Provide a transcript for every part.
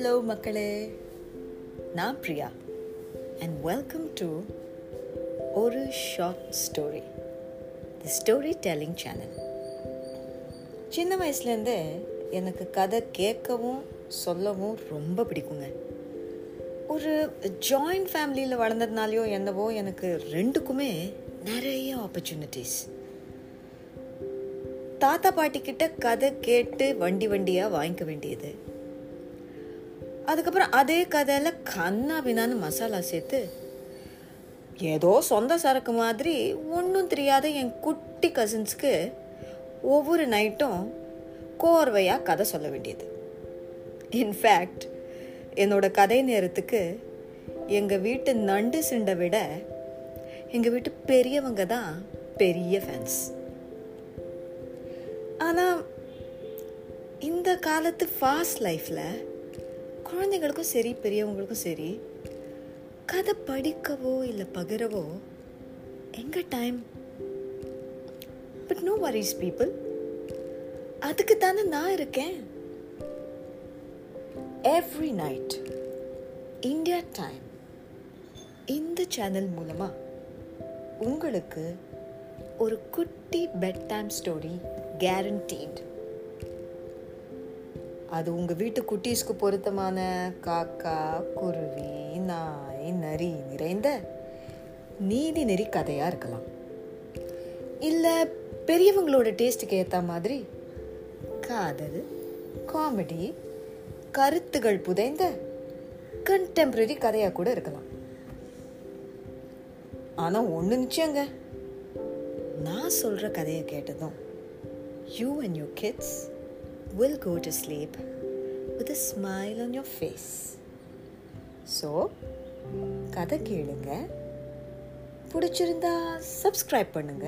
Hello மக்களே. நான் Priya. And welcome to ஒரு short story the storytelling channel சின்ன வயசுலேருந்தே எனக்கு கதை கேட்கவும் சொல்லவும் ரொம்ப பிடிக்குங்க. ஒரு ஜாயிண்ட் ஃபேமிலியில் வளர்ந்ததுனாலையோ என்னவோ எனக்கு ரெண்டுக்குமே நிறைய ஆப்பர்ச்சுனிட்டிஸ் தாத்தா பாட்டி கிட்ட கதை கேட்டு வண்டி வண்டியாக வாங்கிக்க வேண்டியது. அதுக்கப்புறம் அதே கதையில் கண்ணா வினான்னு மசாலா சேர்த்து ஏதோ சொந்த சரக்கு மாதிரி ஒன்றும் தெரியாத என் குட்டி கசின்ஸ்க்கு ஒவ்வொரு நைட்டும் கோர்வையாக கதை சொல்ல வேண்டியது. இன்ஃபேக்ட் என்னோட கதை நேரத்துக்கு எங்கள் வீட்டு நண்டு சிண்டை விட எங்கள் வீட்டு பெரியவங்க தான் பெரிய ஃபேன்ஸ் ஆனால் இந்த காலத்து ஃபாஸ்ட் லைஃப்பில் குழந்தைங்களுக்கும் சரி பெரியவங்களுக்கும் சரி கதை படிக்கவோ இல்லை பகிரவோ எங்கே time but no worries people அதுக்கு தானே நான் இருக்கேன். எவ்ரி நைட் இந்தியா டைம் இந்த சேனல் மூலமாக உங்களுக்கு ஒரு குட்டி பெட் டைம் ஸ்டோரி கேரண்டீட் அது உங்கள் வீட்டு குட்டீஸ்க்கு பொருத்தமான காக்கா குருவி நாய் நரி நிறைந்த நீதி நெறி கதையாக இருக்கலாம். இல்லை பெரியவங்களோட டேஸ்ட்டுக்கு ஏற்ற மாதிரி காதல் காமெடி கருத்துகள் புதைந்த கண்டெம்பரரி கதையாக கூட இருக்கலாம். ஆனால் ஒன்று நிச்சயங்க நான் சொல்கிற கதையை கேட்டதும் you and you kids will go to sleep with a smile on your face so கதை கேளுங்க. பிடிச்சிருந்தா சப்ஸ்கிரைப் பண்ணுங்க.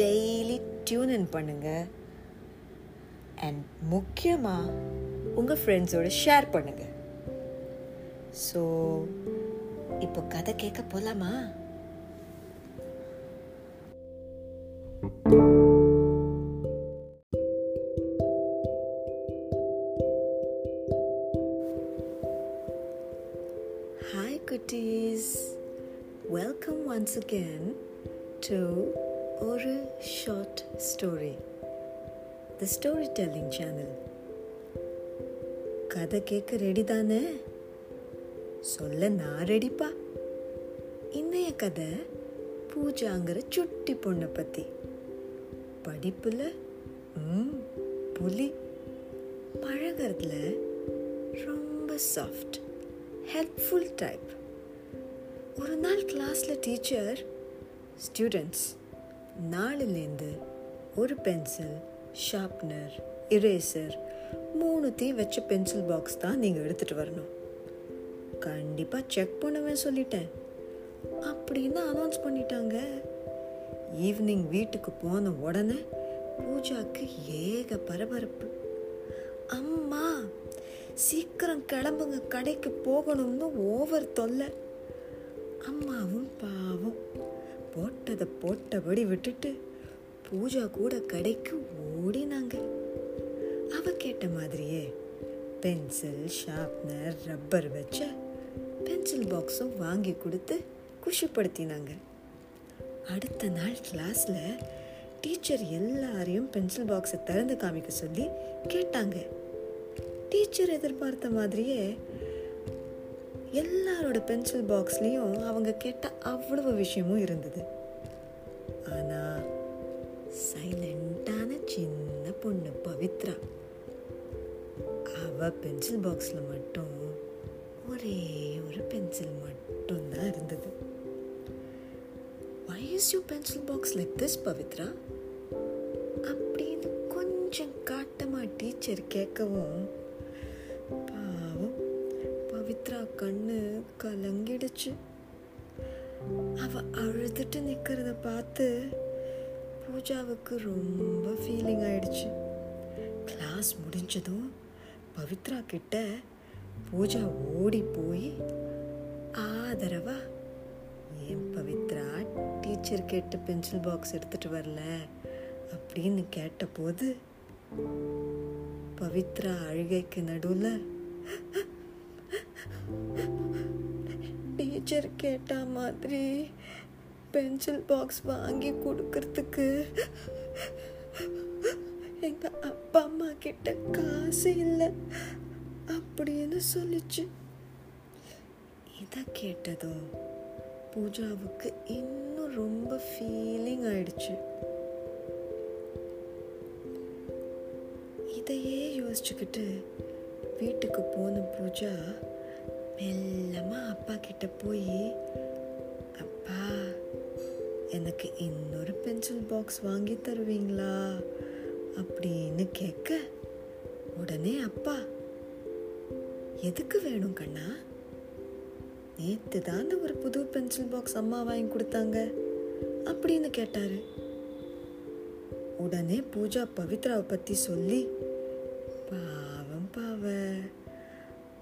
டெய்லி டியூன் இன் பண்ணுங்க. அண்ட் முக்கியமாக உங்கள் ஃப்ரெண்ட்ஸோட ஷேர் பண்ணுங்க. ஸோ இப்போ கதை கேட்க போகலாமா thank you once again to ஒரு short story the storytelling channel கதை கேட்க ரெடி தானே? சொல்ல நான் ரெடிப்பா இன்னைய கதை பூஜாங்கிற சுட்டி பொண்ணை பற்றி படிப்பில் ம் புலி. பழகிறதுல ரொம்ப சாஃப்ட் ஹெல்ப்ஃபுல் டைப் ஒரு நாள் கிளாஸில் டீச்சர் ஸ்டூடெண்ட்ஸ் நாளிலேருந்து ஒரு பென்சில் ஷார்ப்னர் இரேசர் மூணுத்தையும் வச்ச பென்சில் பாக்ஸ் தான் நீங்கள் எடுத்துகிட்டு வரணும். கண்டிப்பாக செக் பண்ணுவேன் சொல்லிட்டேன். அப்படின்னு அனௌன்ஸ் பண்ணிட்டாங்க. ஈவினிங் வீட்டுக்கு போன உடனே பூஜாக்கு ஏக பரபரப்பு. அம்மா சீக்கிரம் கிளம்புங்க கடைக்கு போகணும்னு ஓவர் தொல்லை. அம்மாவும் பாவம். போட்டதை போட்டபடி விட்டுட்டு பூஜா கூட கடைக்கு ஓடினாங்க. அவ கேட்ட மாதிரியே பென்சில் ஷார்ப்னர் ரப்பர் வச்ச பென்சில் பாக்ஸும் வாங்கி கொடுத்து குஷிப்படுத்தினாங்க. அடுத்த நாள் கிளாஸில் டீச்சர் எல்லாரையும் பென்சில் பாக்ஸை திறந்து காமிக்க சொல்லி கேட்டாங்க. டீச்சர் எதிர்பார்த்த மாதிரியே எல்லாரோட பென்சில் பாக்ஸ்லேயும் அவங்க கேட்ட அவ்வளவு விஷயமும் இருந்தது. ஆனால் சைலண்டான சின்ன பொண்ணு பவித்ரா. அவ பென்சில் பாக்ஸில் மட்டும் ஒரே ஒரு பென்சில் மட்டும்தான் இருந்தது. Why is you pencil box like this Pavithra? அப்படின்னு கொஞ்சம் காட்டமா டீச்சர் கேட்கவும் கண்ணு கலங்கிடுச்சு. அவ அழுதுட்டு நிக்கிறத பார்த்து பூஜாவுக்கு ரொம்ப ஃபீலிங் ஆயிடுச்சு. கிளாஸ் முடிஞ்சதும் பவித்ரா கிட்ட பூஜா ஓடி போய் ஆதரவா ஏன் பவித்ரா டீச்சர் கேட்ட பென்சில் பாக்ஸ் எடுத்துட்டு வரல? அப்படின்னு கேட்டபோது பவித்ரா அழுகைக்கு நடுவில் டீச்சர் கேட்ட மாதிரி பென்சில் பாக்ஸ் வாங்கி கொடுக்கறதுக்கு எங்க அப்பா அம்மா கிட்ட காசு இல்லை அப்படின்னு சொல்லிச்சு. இதை கேட்டதும் பூஜாவுக்கு இன்னும் ரொம்ப ஃபீலிங் ஆயிடுச்சு. இதையே யோசிச்சுக்கிட்டு வீட்டுக்கு போன பூஜா மெல்லமாக அப்பா கிட்ட போய் அப்பா எனக்கு இன்னொரு பென்சில் பாக்ஸ் வாங்கி தருவீங்களா? அப்படின்னு கேட்க உடனே அப்பா எதுக்கு வேணும் கண்ணா? நேற்று தானே ஒரு புது பென்சில் பாக்ஸ் அம்மா வாங்கி கொடுத்தாங்க அப்படின்னு கேட்டாரு. உடனே பூஜா பவித்ராவை பற்றி சொல்லி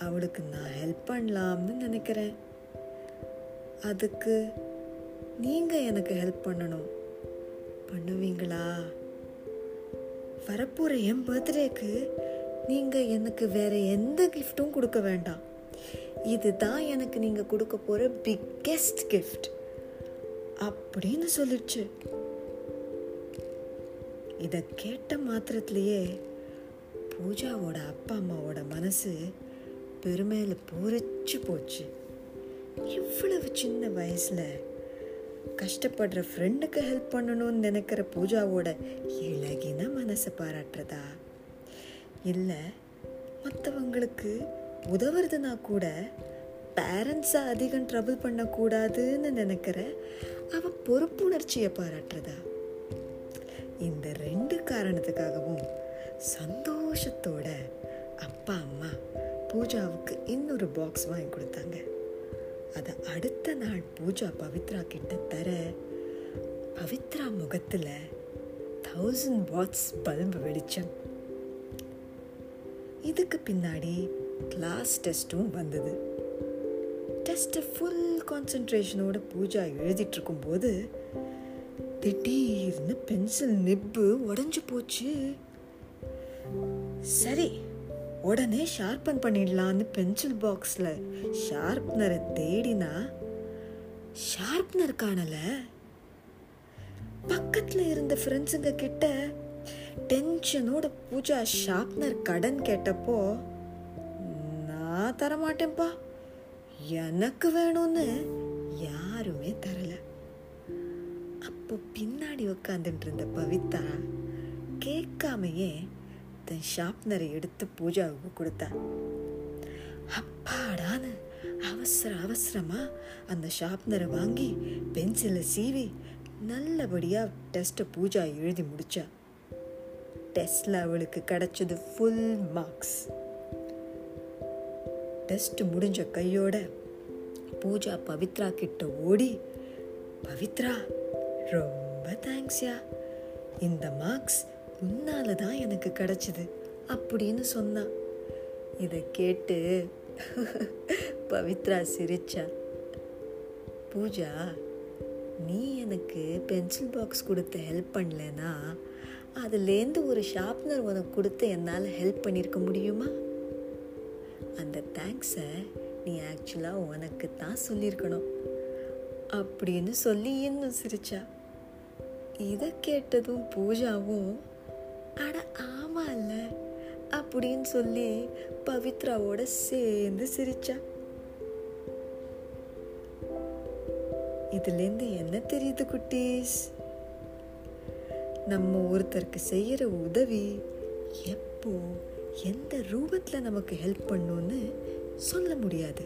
அவளுக்கு நான் ஹெல்ப் பண்ணலாம்னு நினைக்கிறேன். அதுக்கு நீங்கள் எனக்கு ஹெல்ப் பண்ணணும். பண்ணுவீங்களா? வரப்போகிற என் பர்த்டேக்கு நீங்கள் எனக்கு வேற எந்த கிஃப்ட்டும் கொடுக்க வேண்டாம். இதுதான் எனக்கு நீங்கள் கொடுக்க போகிற பிக்கெஸ்ட் கிஃப்ட் அப்படின்னு சொல்லிடுச்சு இதை கேட்ட மாத்திரத்திலேயே பூஜாவோட அப்பா அம்மாவோட மனசு பெருமையில் பூரிச்சு போச்சு. இவ்வளவு சின்ன வயசில் கஷ்டப்படுற ஃப்ரெண்டுக்கு ஹெல்ப் பண்ணணும்னு நினைக்கிற பூஜாவோட இழகின மனசை பாராட்டுறதா? இல்லை மற்றவங்களுக்கு உதவுறதுனா கூட பேரண்ட்ஸை அதிகம் ட்ரபிள் பண்ணக்கூடாதுன்னு நினைக்கிற அவ பொறுப்புணர்ச்சியை பாராட்டுறதா? இந்த ரெண்டு காரணத்துக்காகவும் சந்தோஷத்தோட அப்பா அம்மா பூஜாவுக்கு இன்னொரு பாக்ஸ் வாங்கி கொடுத்தாங்க. அதை அடுத்த நாள் பூஜா பவித்ரா கிட்ட தர பவித்ரா முகத்தில் தௌசண்ட் வாட்ஸ் பல்பு வெளிச்சம். இதுக்கு பின்னாடி கிளாஸ் டெஸ்ட்டும் வந்தது. டெஸ்ட்டை ஃபுல் கான்சென்ட்ரேஷனோட பூஜா எழுதிட்டு இருக்கும்போது திடீர்னு பென்சில் நிப்பு உடஞ்சு போச்சு. சரி உடனே ஷார்பன் பண்ணிடலான்னு பென்சில் பாக்ஸில் ஷார்ப்னரை தேடினா ஷார்ப்னர் காணல. பக்கத்தில் இருந்த ஃப்ரெண்ட்ஸுங்க கிட்ட டென்ஷனோட பூஜா ஷார்ப்னர் கடன் கேட்டப்போ நான் தரமாட்டேன்ப்பா. எனக்கு வேணும்னு யாருமே தரல. அப்போ பின்னாடி உட்காந்துட்டு இருந்த பவிதா கேட்காமையே தன் ஷார்ப்னரை எடுத்து பூஜாவுக்கு கொடுத்தா அப்பாடான்னு அவசர அவசரமா அந்த ஷார்ப்னரை வாங்கி பென்சிலை சீவி நல்லபடியாக டெஸ்ட்டை பூஜா எழுதி முடிச்சா. டெஸ்ட்டில் அவளுக்கு கிடச்சது ஃபுல் மார்க்ஸ் டெஸ்ட் முடிஞ்ச கையோட பூஜா பவித்ரா கிட்ட ஓடி பவித்ரா ரொம்ப தேங்க்ஸ்யா இந்த மார்க்ஸ் உன்னால தான் எனக்கு கிடைச்சது அப்படின்னு சொன்னான் இதை கேட்டு பவித்ரா சிரிச்சா. பூஜா நீ எனக்கு பென்சில் பாக்ஸ் கொடுத்து ஹெல்ப் பண்ணலனா அதுலேருந்து ஒரு ஷார்ப்னர் உனக்கு கொடுத்து என்னால் ஹெல்ப் பண்ணியிருக்க முடியுமா? அந்த தேங்க்ஸை நீ ஆக்சுவலாக உனக்கு தான் சொல்லியிருக்கணும் அப்படின்னு சொல்லி இன்னும் சிரிச்சா. இதை கேட்டதும் பூஜாவும் அட ஆமால அப்படின்னு சொல்லி பவித்ராவோட சேர்ந்து சிரிச்சா. இதுலேருந்து என்ன தெரியுது குட்டீஸ்? நம்ம ஒருத்தருக்கு செய்கிற உதவி எப்போ எந்த ரூபத்தில் நமக்கு ஹெல்ப் பண்ணும்னு சொல்ல முடியாது.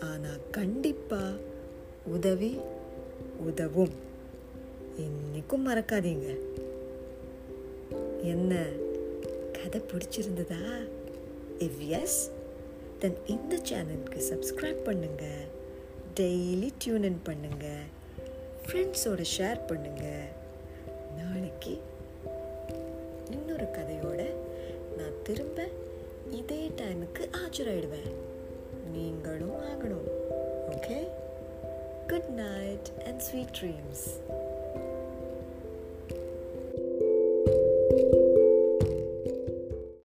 ஆனால் கண்டிப்பாக உதவி உதவும். இன்னைக்கும் மறக்காதீங்க. என்ன? கதை பிடிச்சிருந்ததா? இஃப் எஸ் தென் இந்த சேனலுக்கு சப்ஸ்கிரைப் பண்ணுங்க. டெய்லி டியூன் இன் பண்ணுங்க. ஃப்ரெண்ட்ஸோட ஷேர் பண்ணுங்க. நாளைக்கு இன்னொரு கதையோட நான் திரும்ப இதே டைமுக்கு ஆஜராயிடுவேன். நீங்களும் ஆகணும் okay good night and sweet dreams